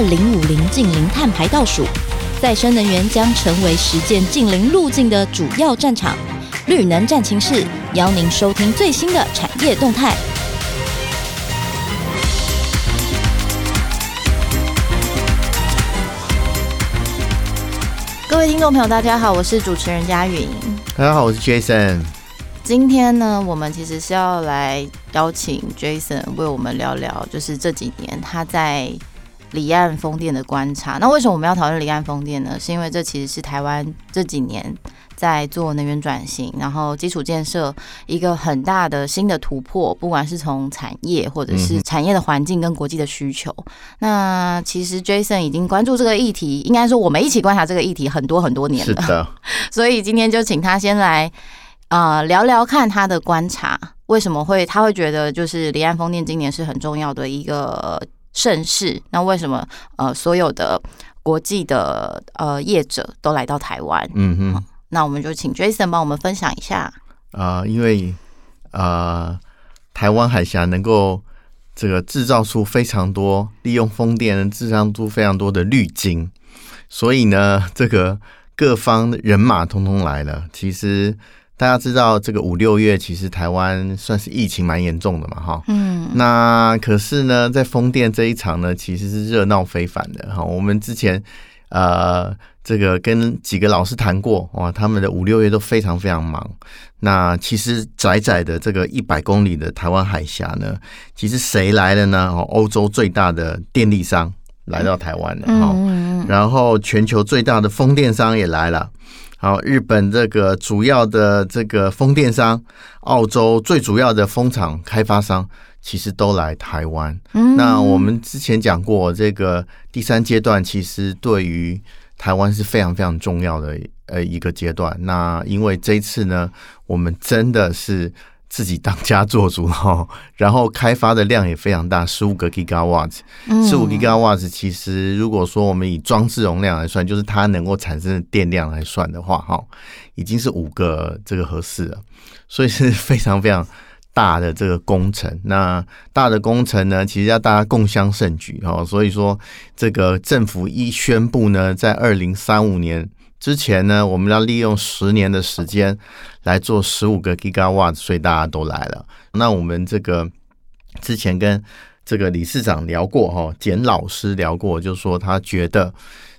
二零五零近零碳排倒数，再生能源将成为实践近零路径的主要战场。绿能战情室邀您收听最新的产业动态。各位听众朋友，大家好，我是主持人佳云。大家好，我是 Jason。今天呢，我们其实是要来邀请 Jason 为我们聊聊，就是这几年他在离岸风电的观察。那为什么我们要讨论离岸风电呢？是因为这其实是台湾这几年在做能源转型，然后基础建设一个很大的新的突破，不管是从产业或者是产业的环境跟国际的需求。嗯、那其实 Jason 已经关注这个议题，应该说我们一起观察这个议题很多很多年了。是的，所以今天就请他先来。啊、呃，聊聊看他的观察，为什么会他会觉得就是离岸风电今年是很重要的一个盛世？那为什么呃所有的国际的呃业者都来到台湾？嗯哼，那我们就请 Jason 帮我们分享一下。啊、呃，因为啊、呃，台湾海峡能够这个制造出非常多利用风电能制造出非常多的绿金，所以呢，这个各方人马通通来了。其实。大家知道这个五六月其实台湾算是疫情蛮严重的嘛，哈，嗯，那可是呢，在风电这一场呢，其实是热闹非凡的哈。我们之前呃，这个跟几个老师谈过哇，他们的五六月都非常非常忙。那其实窄窄的这个一百公里的台湾海峡呢，其实谁来了呢？欧洲最大的电力商来到台湾了哈，然后全球最大的风电商也来了。好，日本这个主要的这个风电商，澳洲最主要的风场开发商，其实都来台湾。嗯，那我们之前讲过，这个第三阶段其实对于台湾是非常非常重要的呃一个阶段。那因为这一次呢，我们真的是。自己当家做主哈，然后开发的量也非常大，十五个 gigawatts，十五 gigawatts 其实如果说我们以装置容量来算，就是它能够产生的电量来算的话，哈，已经是五个这个合适了，所以是非常非常大的这个工程。那大的工程呢，其实要大家共襄盛举哈，所以说这个政府一宣布呢，在二零三五年。之前呢，我们要利用十年的时间来做十五个 gigawat 所以大家都来了。那我们这个之前跟这个理事长聊过哈，简老师聊过，就说他觉得。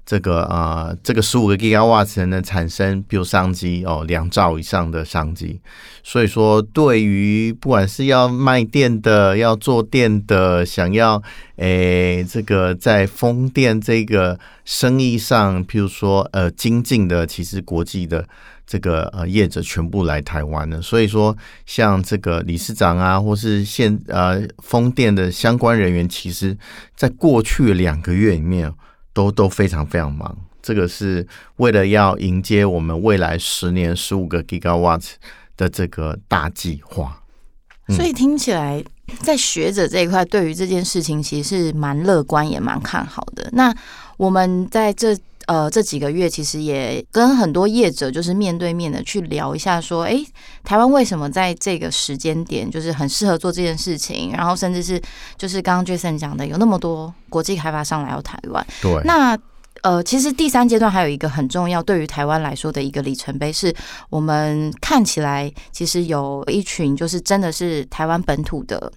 这个啊、呃，这个十五个 gigawatts 能产生，比如商机哦，两兆以上的商机。所以说，对于不管是要卖电的、要做电的、想要诶这个在风电这个生意上，譬如说呃精进的，其实国际的这个呃业者全部来台湾了。所以说，像这个理事长啊，或是现呃风电的相关人员，其实在过去两个月里面。都都非常非常忙，这个是为了要迎接我们未来十年十五个 gigawatts 的这个大计划。所以听起来，在学者这一块，对于这件事情其实是蛮乐观，也蛮看好的。那我们在这呃这几个月，其实也跟很多业者就是面对面的去聊一下，说，哎，台湾为什么在这个时间点就是很适合做这件事情？然后甚至是就是刚刚 Jason 讲的，有那么多。国际开发商来到台湾，对，那呃，其实第三阶段还有一个很重要，对于台湾来说的一个里程碑，是我们看起来其实有一群就是真的是台湾本土的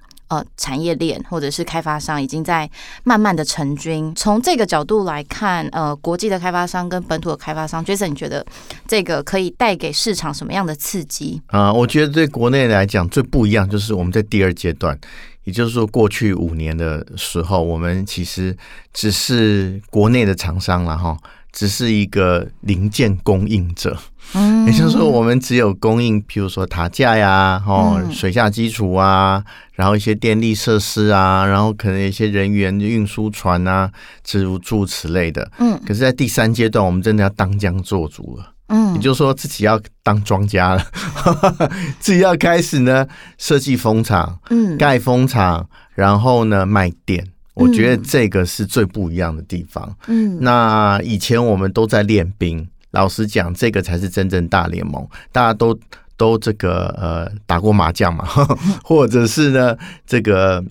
产业链或者是开发商已经在慢慢的成军。从这个角度来看，呃，国际的开发商跟本土的开发商，Jason，你觉得这个可以带给市场什么样的刺激？啊，我觉得对国内来讲最不一样就是我们在第二阶段。也就是说，过去五年的时候，我们其实只是国内的厂商了哈，只是一个零件供应者。嗯，也就是说，我们只有供应，譬如说塔架呀，哦，水下基础啊，然后一些电力设施啊，然后可能一些人员运输船啊，诸如此类的。嗯，可是，在第三阶段，我们真的要当家做主了。嗯，也就是说自己要当庄家了，自己要开始呢设计风场，嗯，盖风场，然后呢卖电。我觉得这个是最不一样的地方。嗯，那以前我们都在练兵，老实讲，这个才是真正大联盟。大家都都这个呃打过麻将嘛，或者是呢这个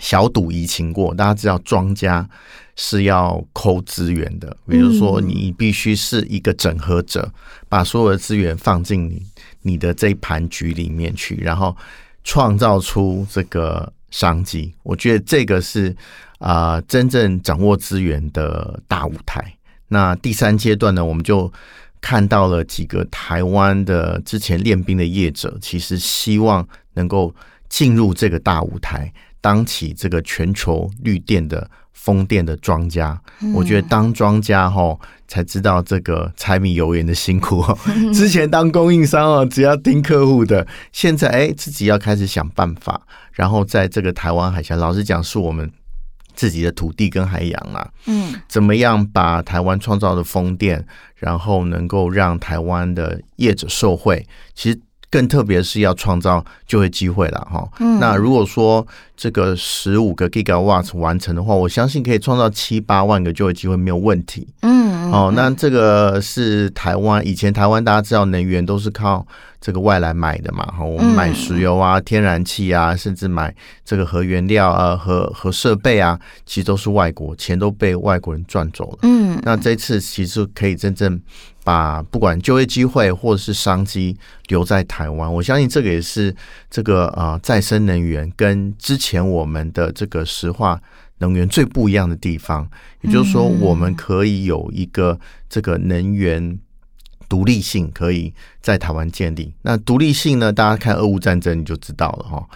小赌怡情过。大家知道庄家是要抠资源的，比如说你必须是一个整合者，把所有的资源放进你你的这一盘局里面去，然后创造出这个商机。我觉得这个是啊、真正掌握资源的大舞台。那第三阶段呢，我们就看到了几个台湾的之前练兵的业者，其实希望能够进入这个大舞台，当起这个全球绿电的。风电的庄家，我觉得当庄家哈，才知道这个柴米油盐的辛苦。之前当供应商哦，只要听客户的，现在哎，自己要开始想办法，然后在这个台湾海峡，老实讲，是我们自己的土地跟海洋啊，嗯，怎么样把台湾创造的风电，然后能够让台湾的业者受惠，其实。更特别是要创造就业机会了哈。那如果说这个十五个 gigawatts 完成的话，我相信可以创造七八万个就业机会没有问题。嗯，哦，那这个是台湾以前台湾大家知道能源都是靠这个外来买的嘛哈，我们买石油啊、天然气啊，甚至买这个核原料啊、核核设备啊，其实都是外国钱都被外国人赚走了。嗯，那这次其实可以真正。把不管就业机会或者是商机留在台湾，我相信这个也是这个呃再生能源跟之前我们的这个石化能源最不一样的地方。也就是说，我们可以有一个这个能源独立性，可以在台湾建立。那独立性呢？大家看俄乌战争你就知道了哈。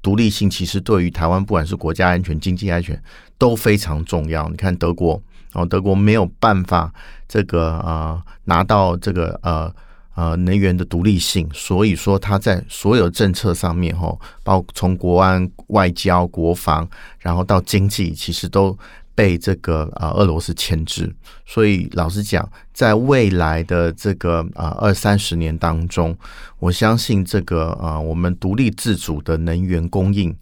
独立性其实对于台湾，不管是国家安全、经济安全都非常重要。你看德国。然后德国没有办法这个呃拿到这个呃呃能源的独立性，所以说他在所有政策上面哈，包括从国安、外交、国防，然后到经济，其实都被这个呃俄罗斯牵制。所以老实讲，在未来的这个呃二三十年当中，我相信这个呃我们独立自主的能源供应，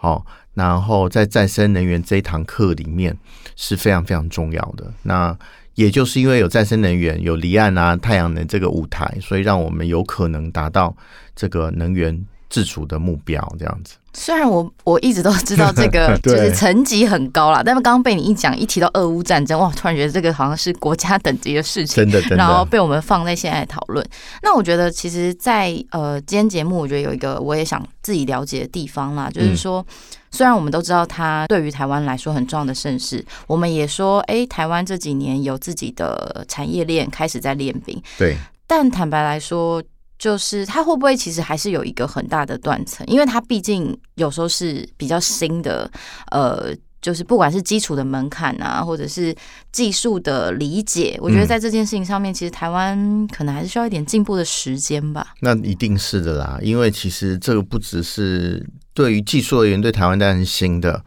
好。然后在再生能源这一堂课里面是非常非常重要的。那也就是因为有再生能源、有离岸啊、太阳能这个舞台，所以让我们有可能达到这个能源自主的目标。这样子。虽然我我一直都知道 这个就是层级很高啦，但是刚刚被你一讲，一提到俄乌战争，哇，突然觉得这个好像是国家等级的事情，真的，真的。然后被我们放在现在讨论。那我觉得，其实在，在呃今天节目，我觉得有一个我也想自己了解的地方啦，就是说。嗯虽然我们都知道它对于台湾来说很重要的盛事，我们也说，哎，台湾这几年有自己的产业链开始在练兵。对。但坦白来说，就是它会不会其实还是有一个很大的断层？因为它毕竟有时候是比较新的，呃。就是不管是基础的门槛啊，或者是技术的理解，我觉得在这件事情上面，其实台湾可能还是需要一点进步的时间吧。那一定是的啦，因为其实这个不只是对于技术而言，对台湾当然是新的。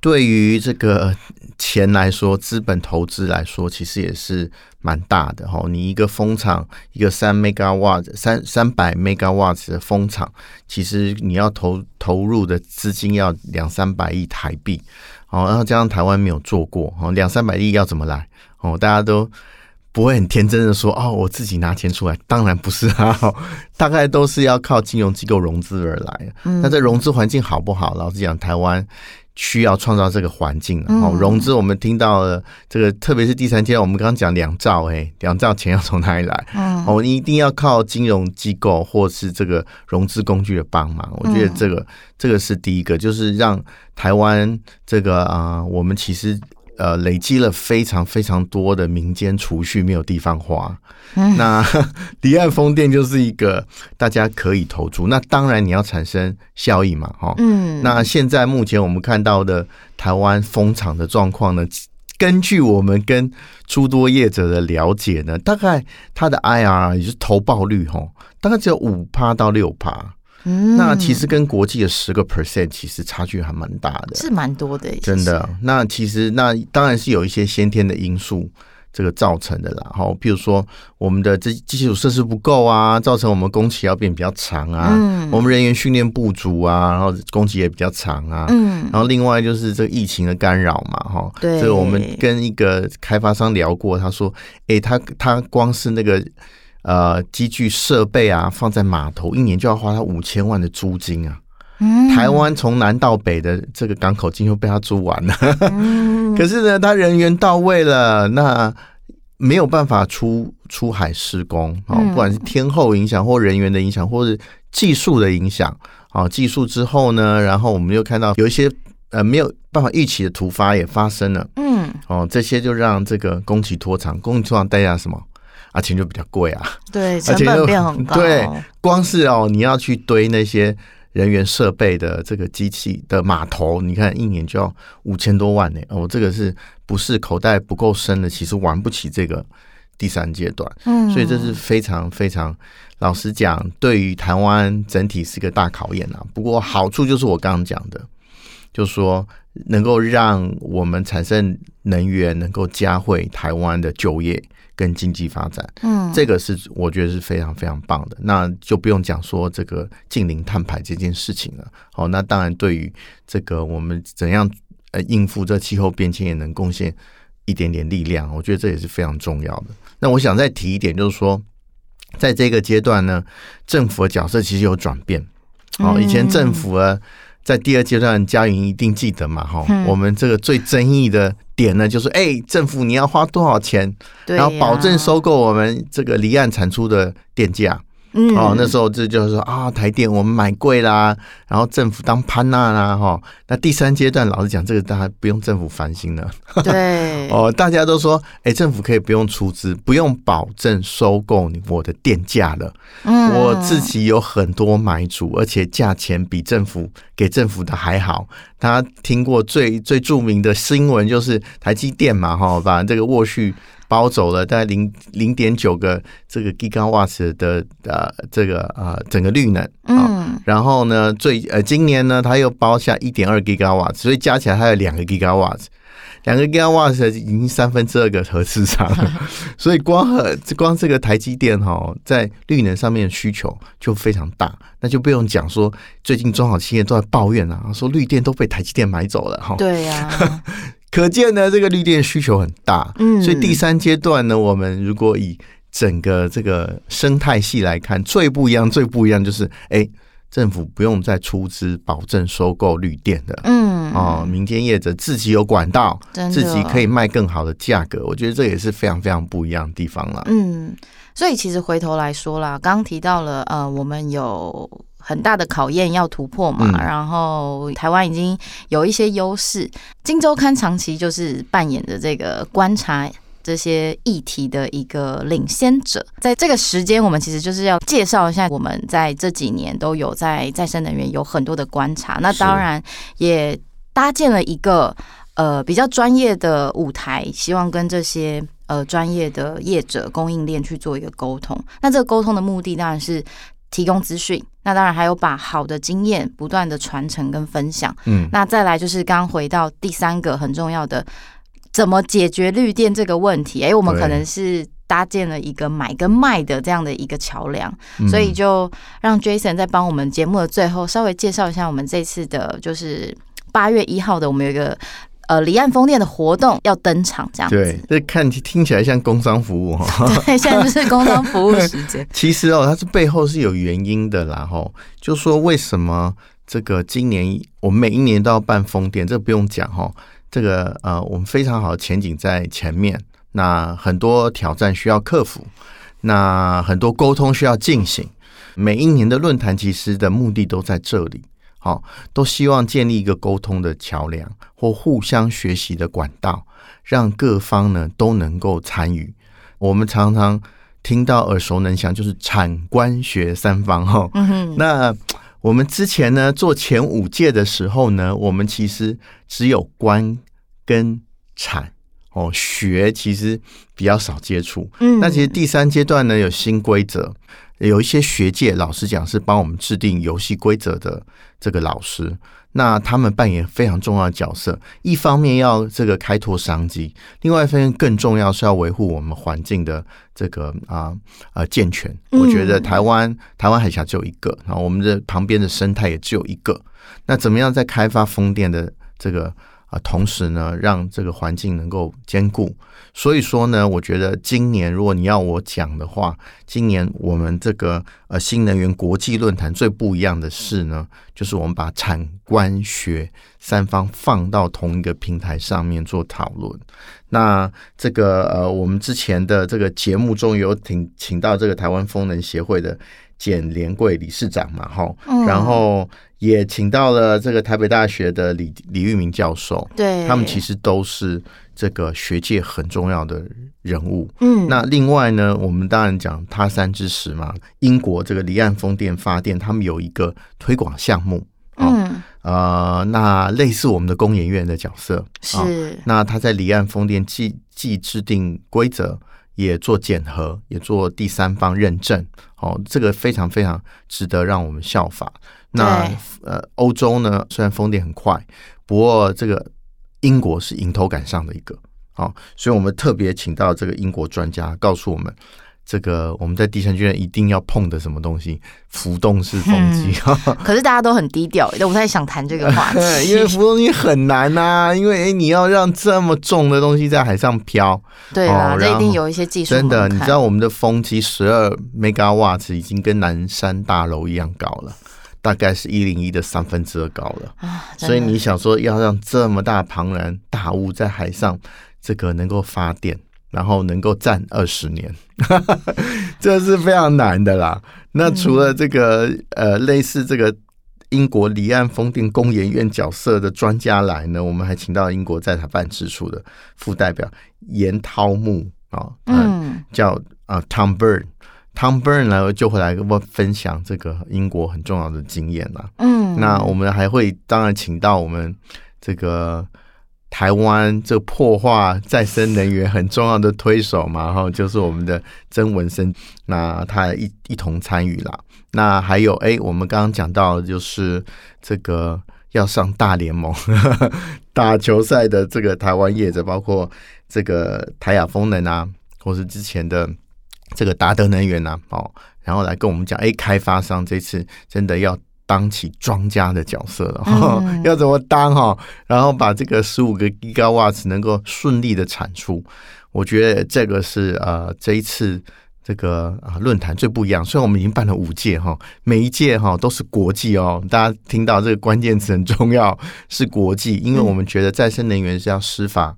对于这个钱来说，资本投资来说，其实也是蛮大的哈。你一个风场，一个三 megawatt、三三百 megawatt 的风场，其实你要投投入的资金要两三百亿台币。哦，然后加上台湾没有做过，哦，两三百亿要怎么来？哦，大家都不会很天真的说，哦，我自己拿钱出来，当然不是啊，大概都是要靠金融机构融资而来。那这融资环境好不好？老实讲，台湾。需要创造这个环境，哦，融资我们听到了这个，特别是第三阶段，我们刚刚讲两兆，哎，两兆钱要从哪里来？哦，你一定要靠金融机构或是这个融资工具的帮忙。我觉得这个这个是第一个，就是让台湾这个啊，我们其实。呃，累积了非常非常多的民间储蓄，没有地方花。嗯、那 离岸风电就是一个大家可以投注。那当然你要产生效益嘛，哈。嗯。那现在目前我们看到的台湾风场的状况呢，根据我们跟诸多业者的了解呢，大概它的 IRR 也就是投报率，哈，大概只有五趴到六趴。嗯，那其实跟国际的十个 percent 其实差距还蛮大的，是蛮多的，真的。那其实那当然是有一些先天的因素这个造成的啦。好，比如说我们的这基础设施不够啊，造成我们工期要变比较长啊。嗯，我们人员训练不足啊，然后工期也比较长啊。嗯，然后另外就是这个疫情的干扰嘛，哈。对，这个我们跟一个开发商聊过，他说，哎，他他光是那个。呃，机具设备啊，放在码头，一年就要花他五千万的租金啊！嗯、台湾从南到北的这个港口几乎被他租完了。嗯、可是呢，他人员到位了，那没有办法出出海施工啊，不管是天候影响，或人员的影响，或是技术的影响啊。技术之后呢，然后我们又看到有一些呃没有办法预期的突发也发生了。嗯，哦，这些就让这个工期拖长，工期拖长代价什么？啊，钱就比较贵啊，对，成本变很高。对，光是哦，你要去堆那些人员设备的这个机器的码头，你看一年就要五千多万呢。哦，这个是不是口袋不够深的？其实玩不起这个第三阶段。嗯，所以这是非常非常老实讲，对于台湾整体是个大考验啊。不过好处就是我刚刚讲的，就是说能够让我们产生能源，能够加惠台湾的就业。跟经济发展，嗯，这个是我觉得是非常非常棒的。那就不用讲说这个近零碳排这件事情了。好，那当然对于这个我们怎样呃应付这气候变迁，也能贡献一点点力量。我觉得这也是非常重要的。那我想再提一点，就是说，在这个阶段呢，政府的角色其实有转变。哦，以前政府啊。在第二阶段，佳云一定记得嘛？哈、嗯，我们这个最争议的点呢，就是哎、欸，政府你要花多少钱，啊、然后保证收购我们这个离岸产出的电价。嗯，哦，那时候这就是说啊，台电我们买贵啦，然后政府当潘娜啦，哈。那第三阶段，老实讲，这个大家不用政府烦心了。对，哦，大家都说，哎，政府可以不用出资，不用保证收购你我的电价了。嗯，我自己有很多买主，而且价钱比政府给政府的还好。大家听过最最著名的新闻就是台积电嘛，哈，把这个沃旭。包走了大概零零点九个这个 gigawatts 的呃这个呃整个绿能，嗯，然后呢最呃今年呢他又包下一点二 gigawatts，所以加起来它有两个 gigawatts，两个 gigawatts 已经三分之二个核市场，所以光和光这个台积电哈在绿能上面的需求就非常大，那就不用讲说最近中小企业都在抱怨啊，说绿电都被台积电买走了哈，对呀、啊。可见呢，这个绿电需求很大，嗯，所以第三阶段呢，我们如果以整个这个生态系来看，最不一样、最不一样就是，哎，政府不用再出资保证收购绿电的，嗯，哦，民间业者自己有管道，自己可以卖更好的价格，我觉得这也是非常非常不一样的地方了，嗯，所以其实回头来说啦，刚刚提到了，呃，我们有。很大的考验要突破嘛，嗯、然后台湾已经有一些优势。金周刊长期就是扮演着这个观察这些议题的一个领先者。在这个时间，我们其实就是要介绍一下我们在这几年都有在再生能源有很多的观察。那当然也搭建了一个呃比较专业的舞台，希望跟这些呃专业的业者供应链去做一个沟通。那这个沟通的目的当然是。提供资讯，那当然还有把好的经验不断的传承跟分享。嗯，那再来就是刚回到第三个很重要的，怎么解决绿电这个问题？哎、欸，我们可能是搭建了一个买跟卖的这样的一个桥梁，嗯、所以就让 Jason 在帮我们节目的最后稍微介绍一下我们这次的，就是八月一号的，我们有一个。呃，离岸风电的活动要登场，这样子。对，这看听起来像工商服务哈。对，现在就是工商服务时间。其实哦，它是背后是有原因的啦，哈。就说为什么这个今年我们每一年都要办风电，这个不用讲哈。这个呃，我们非常好的前景在前面，那很多挑战需要克服，那很多沟通需要进行。每一年的论坛其实的目的都在这里。好，都希望建立一个沟通的桥梁或互相学习的管道，让各方呢都能够参与。我们常常听到耳熟能详，就是产官学三方哈。嗯。那我们之前呢做前五届的时候呢，我们其实只有官跟产哦，学其实比较少接触。嗯。那其实第三阶段呢有新规则。有一些学界老师讲是帮我们制定游戏规则的这个老师，那他们扮演非常重要的角色。一方面要这个开拓商机，另外一方面更重要是要维护我们环境的这个啊啊健全。我觉得台湾台湾海峡只有一个，然后我们的旁边的生态也只有一个。那怎么样在开发风电的这个啊，同时呢，让这个环境能够兼顾。所以说呢，我觉得今年如果你要我讲的话，今年我们这个呃新能源国际论坛最不一样的事呢，就是我们把产官学三方放到同一个平台上面做讨论。那这个呃，我们之前的这个节目中有请请到这个台湾风能协会的简连贵理事长嘛，哈，然后。也请到了这个台北大学的李李玉明教授，对，他们其实都是这个学界很重要的人物。嗯，那另外呢，我们当然讲他山之石嘛，英国这个离岸风电发电，他们有一个推广项目。嗯，呃，那类似我们的工研院的角色是，那他在离岸风电既既制定规则，也做检核，也做第三方认证。哦，这个非常非常值得让我们效法。那呃，欧洲呢，虽然风电很快，不过这个英国是迎头赶上的一个，好，所以我们特别请到这个英国专家，告诉我们这个我们在地产居然一定要碰的什么东西——浮动式风机。嗯、可是大家都很低调，都不太想谈这个话题，因为浮动机很难呐、啊，因为你要让这么重的东西在海上飘，对啊，这一定有一些技术。真的，你知道我们的风机十二 megawatts 已经跟南山大楼一样高了。大概是一零一的三分之二高了，啊、所以你想说要让这么大庞然大物在海上这个能够发电，然后能够站二十年，这是非常难的啦。那除了这个、嗯、呃类似这个英国离岸风电工研院角色的专家来呢，我们还请到英国在台办事处的副代表严涛木啊，嗯，叫啊、呃、Tom Bird。Tom Burn 呢就会来跟我分享这个英国很重要的经验啦。嗯，那我们还会当然请到我们这个台湾这破化再生能源很重要的推手嘛，然后就是我们的曾文生，那他一一同参与了。那还有哎，我们刚刚讲到的就是这个要上大联盟 打球赛的这个台湾业者，包括这个台亚风能啊，或是之前的。这个达德能源呐、啊，哦，然后来跟我们讲，哎，开发商这次真的要当起庄家的角色了，嗯、要怎么当哈？然后把这个十五个 gigawatts 能够顺利的产出，我觉得这个是呃这一次这个啊论坛最不一样。虽然我们已经办了五届哈，每一届哈都是国际哦，大家听到这个关键词很重要，是国际，因为我们觉得再生能源是要施法。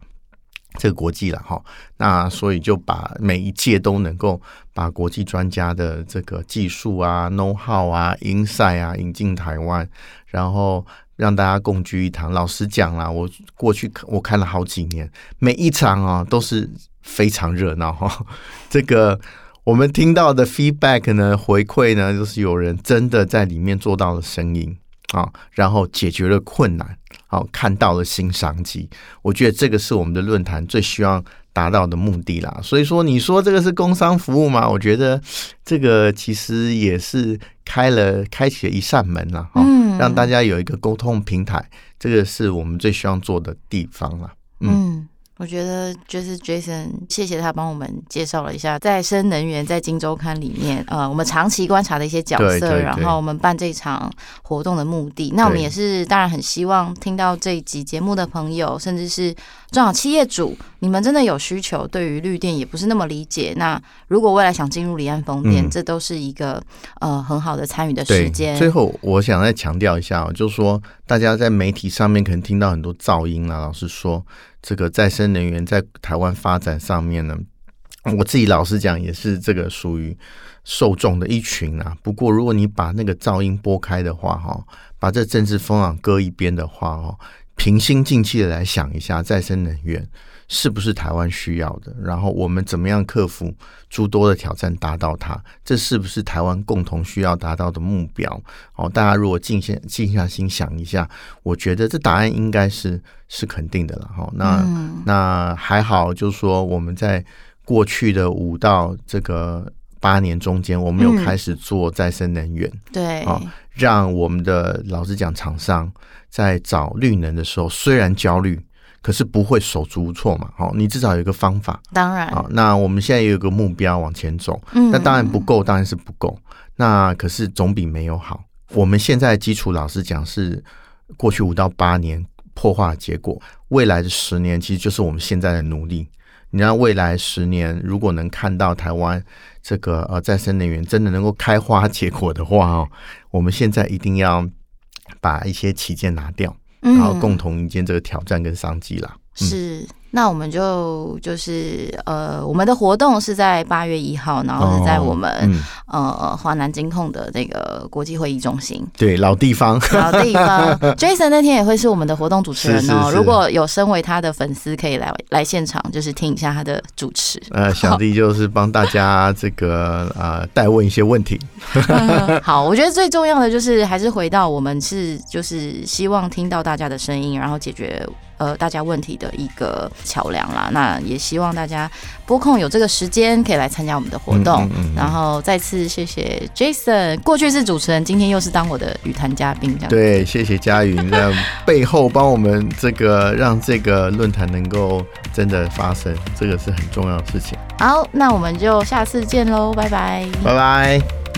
这个国际了哈，那所以就把每一届都能够把国际专家的这个技术啊、know how 啊、insight 啊引进台湾，然后让大家共聚一堂。老实讲啦，我过去我看了好几年，每一场啊都是非常热闹哈。这个我们听到的 feedback 呢，回馈呢，就是有人真的在里面做到了声音。啊，然后解决了困难，好，看到了新商机。我觉得这个是我们的论坛最希望达到的目的啦。所以说，你说这个是工商服务吗？我觉得这个其实也是开了、开启了一扇门了，哈，让大家有一个沟通平台。这个是我们最希望做的地方了，嗯。我觉得就是 Jason，谢谢他帮我们介绍了一下再生能源在金周刊里面，呃，我们长期观察的一些角色，对对对，然后我们办这场活动的目的。那我们也是当然很希望听到这一集节目的朋友，甚至是中小企业主，你们真的有需求，对于绿电也不是那么理解。那如果未来想进入离岸风电，嗯、这都是一个呃很好的参与的时间。最后，我想再强调一下，就是说大家在媒体上面可能听到很多噪音啊，老实说。这个再生能源在台湾发展上面呢，我自己老实讲也是这个属于受众的一群啊。不过如果你把那个噪音拨开的话，哈，把这政治风浪搁一边的话，哈，平心静气的来想一下，再生能源。是不是台湾需要的？然后我们怎么样克服诸多的挑战，达到它？这是不是台湾共同需要达到的目标？哦，大家如果静下静下心想一下，我觉得这答案应该是是肯定的了。哈，那、嗯、那还好，就是说我们在过去的五到这个八年中间，我们有开始做再生能源，嗯、对，啊，让我们的老实讲，厂商在找绿能的时候，虽然焦虑。可是不会手足无措嘛？哦，你至少有一个方法。当然啊，那我们现在也有个目标往前走。嗯，那当然不够，当然是不够。那可是总比没有好。我们现在基础老实讲是过去五到八年破化的结果。未来的十年其实就是我们现在的努力。你让未来十年如果能看到台湾这个呃再生能源真的能够开花结果的话哦，我们现在一定要把一些旗舰拿掉，然后共同迎接这个挑战跟商机啦。嗯、是。那我们就就是呃，我们的活动是在八月一号，然后是在我们、哦嗯、呃华南金控的那个国际会议中心，对，老地方，老地方。Jason 那天也会是我们的活动主持人哦。是是是，如果有身为他的粉丝，可以来来现场，就是听一下他的主持。呃，小弟就是帮大家 这个呃代问一些问题。嗯、好，我觉得最重要的就是还是回到我们是就是希望听到大家的声音，然后解决。呃，大家问题的一个桥梁啦，那也希望大家播控有这个时间可以来参加我们的活动。嗯嗯嗯、然后再次谢谢 Jason，过去是主持人，今天又是当我的语谈嘉宾，这样。对，谢谢佳云在背后帮我们这个让这个论坛能够真的发生，这个是很重要的事情。好，那我们就下次见喽，拜拜，拜拜。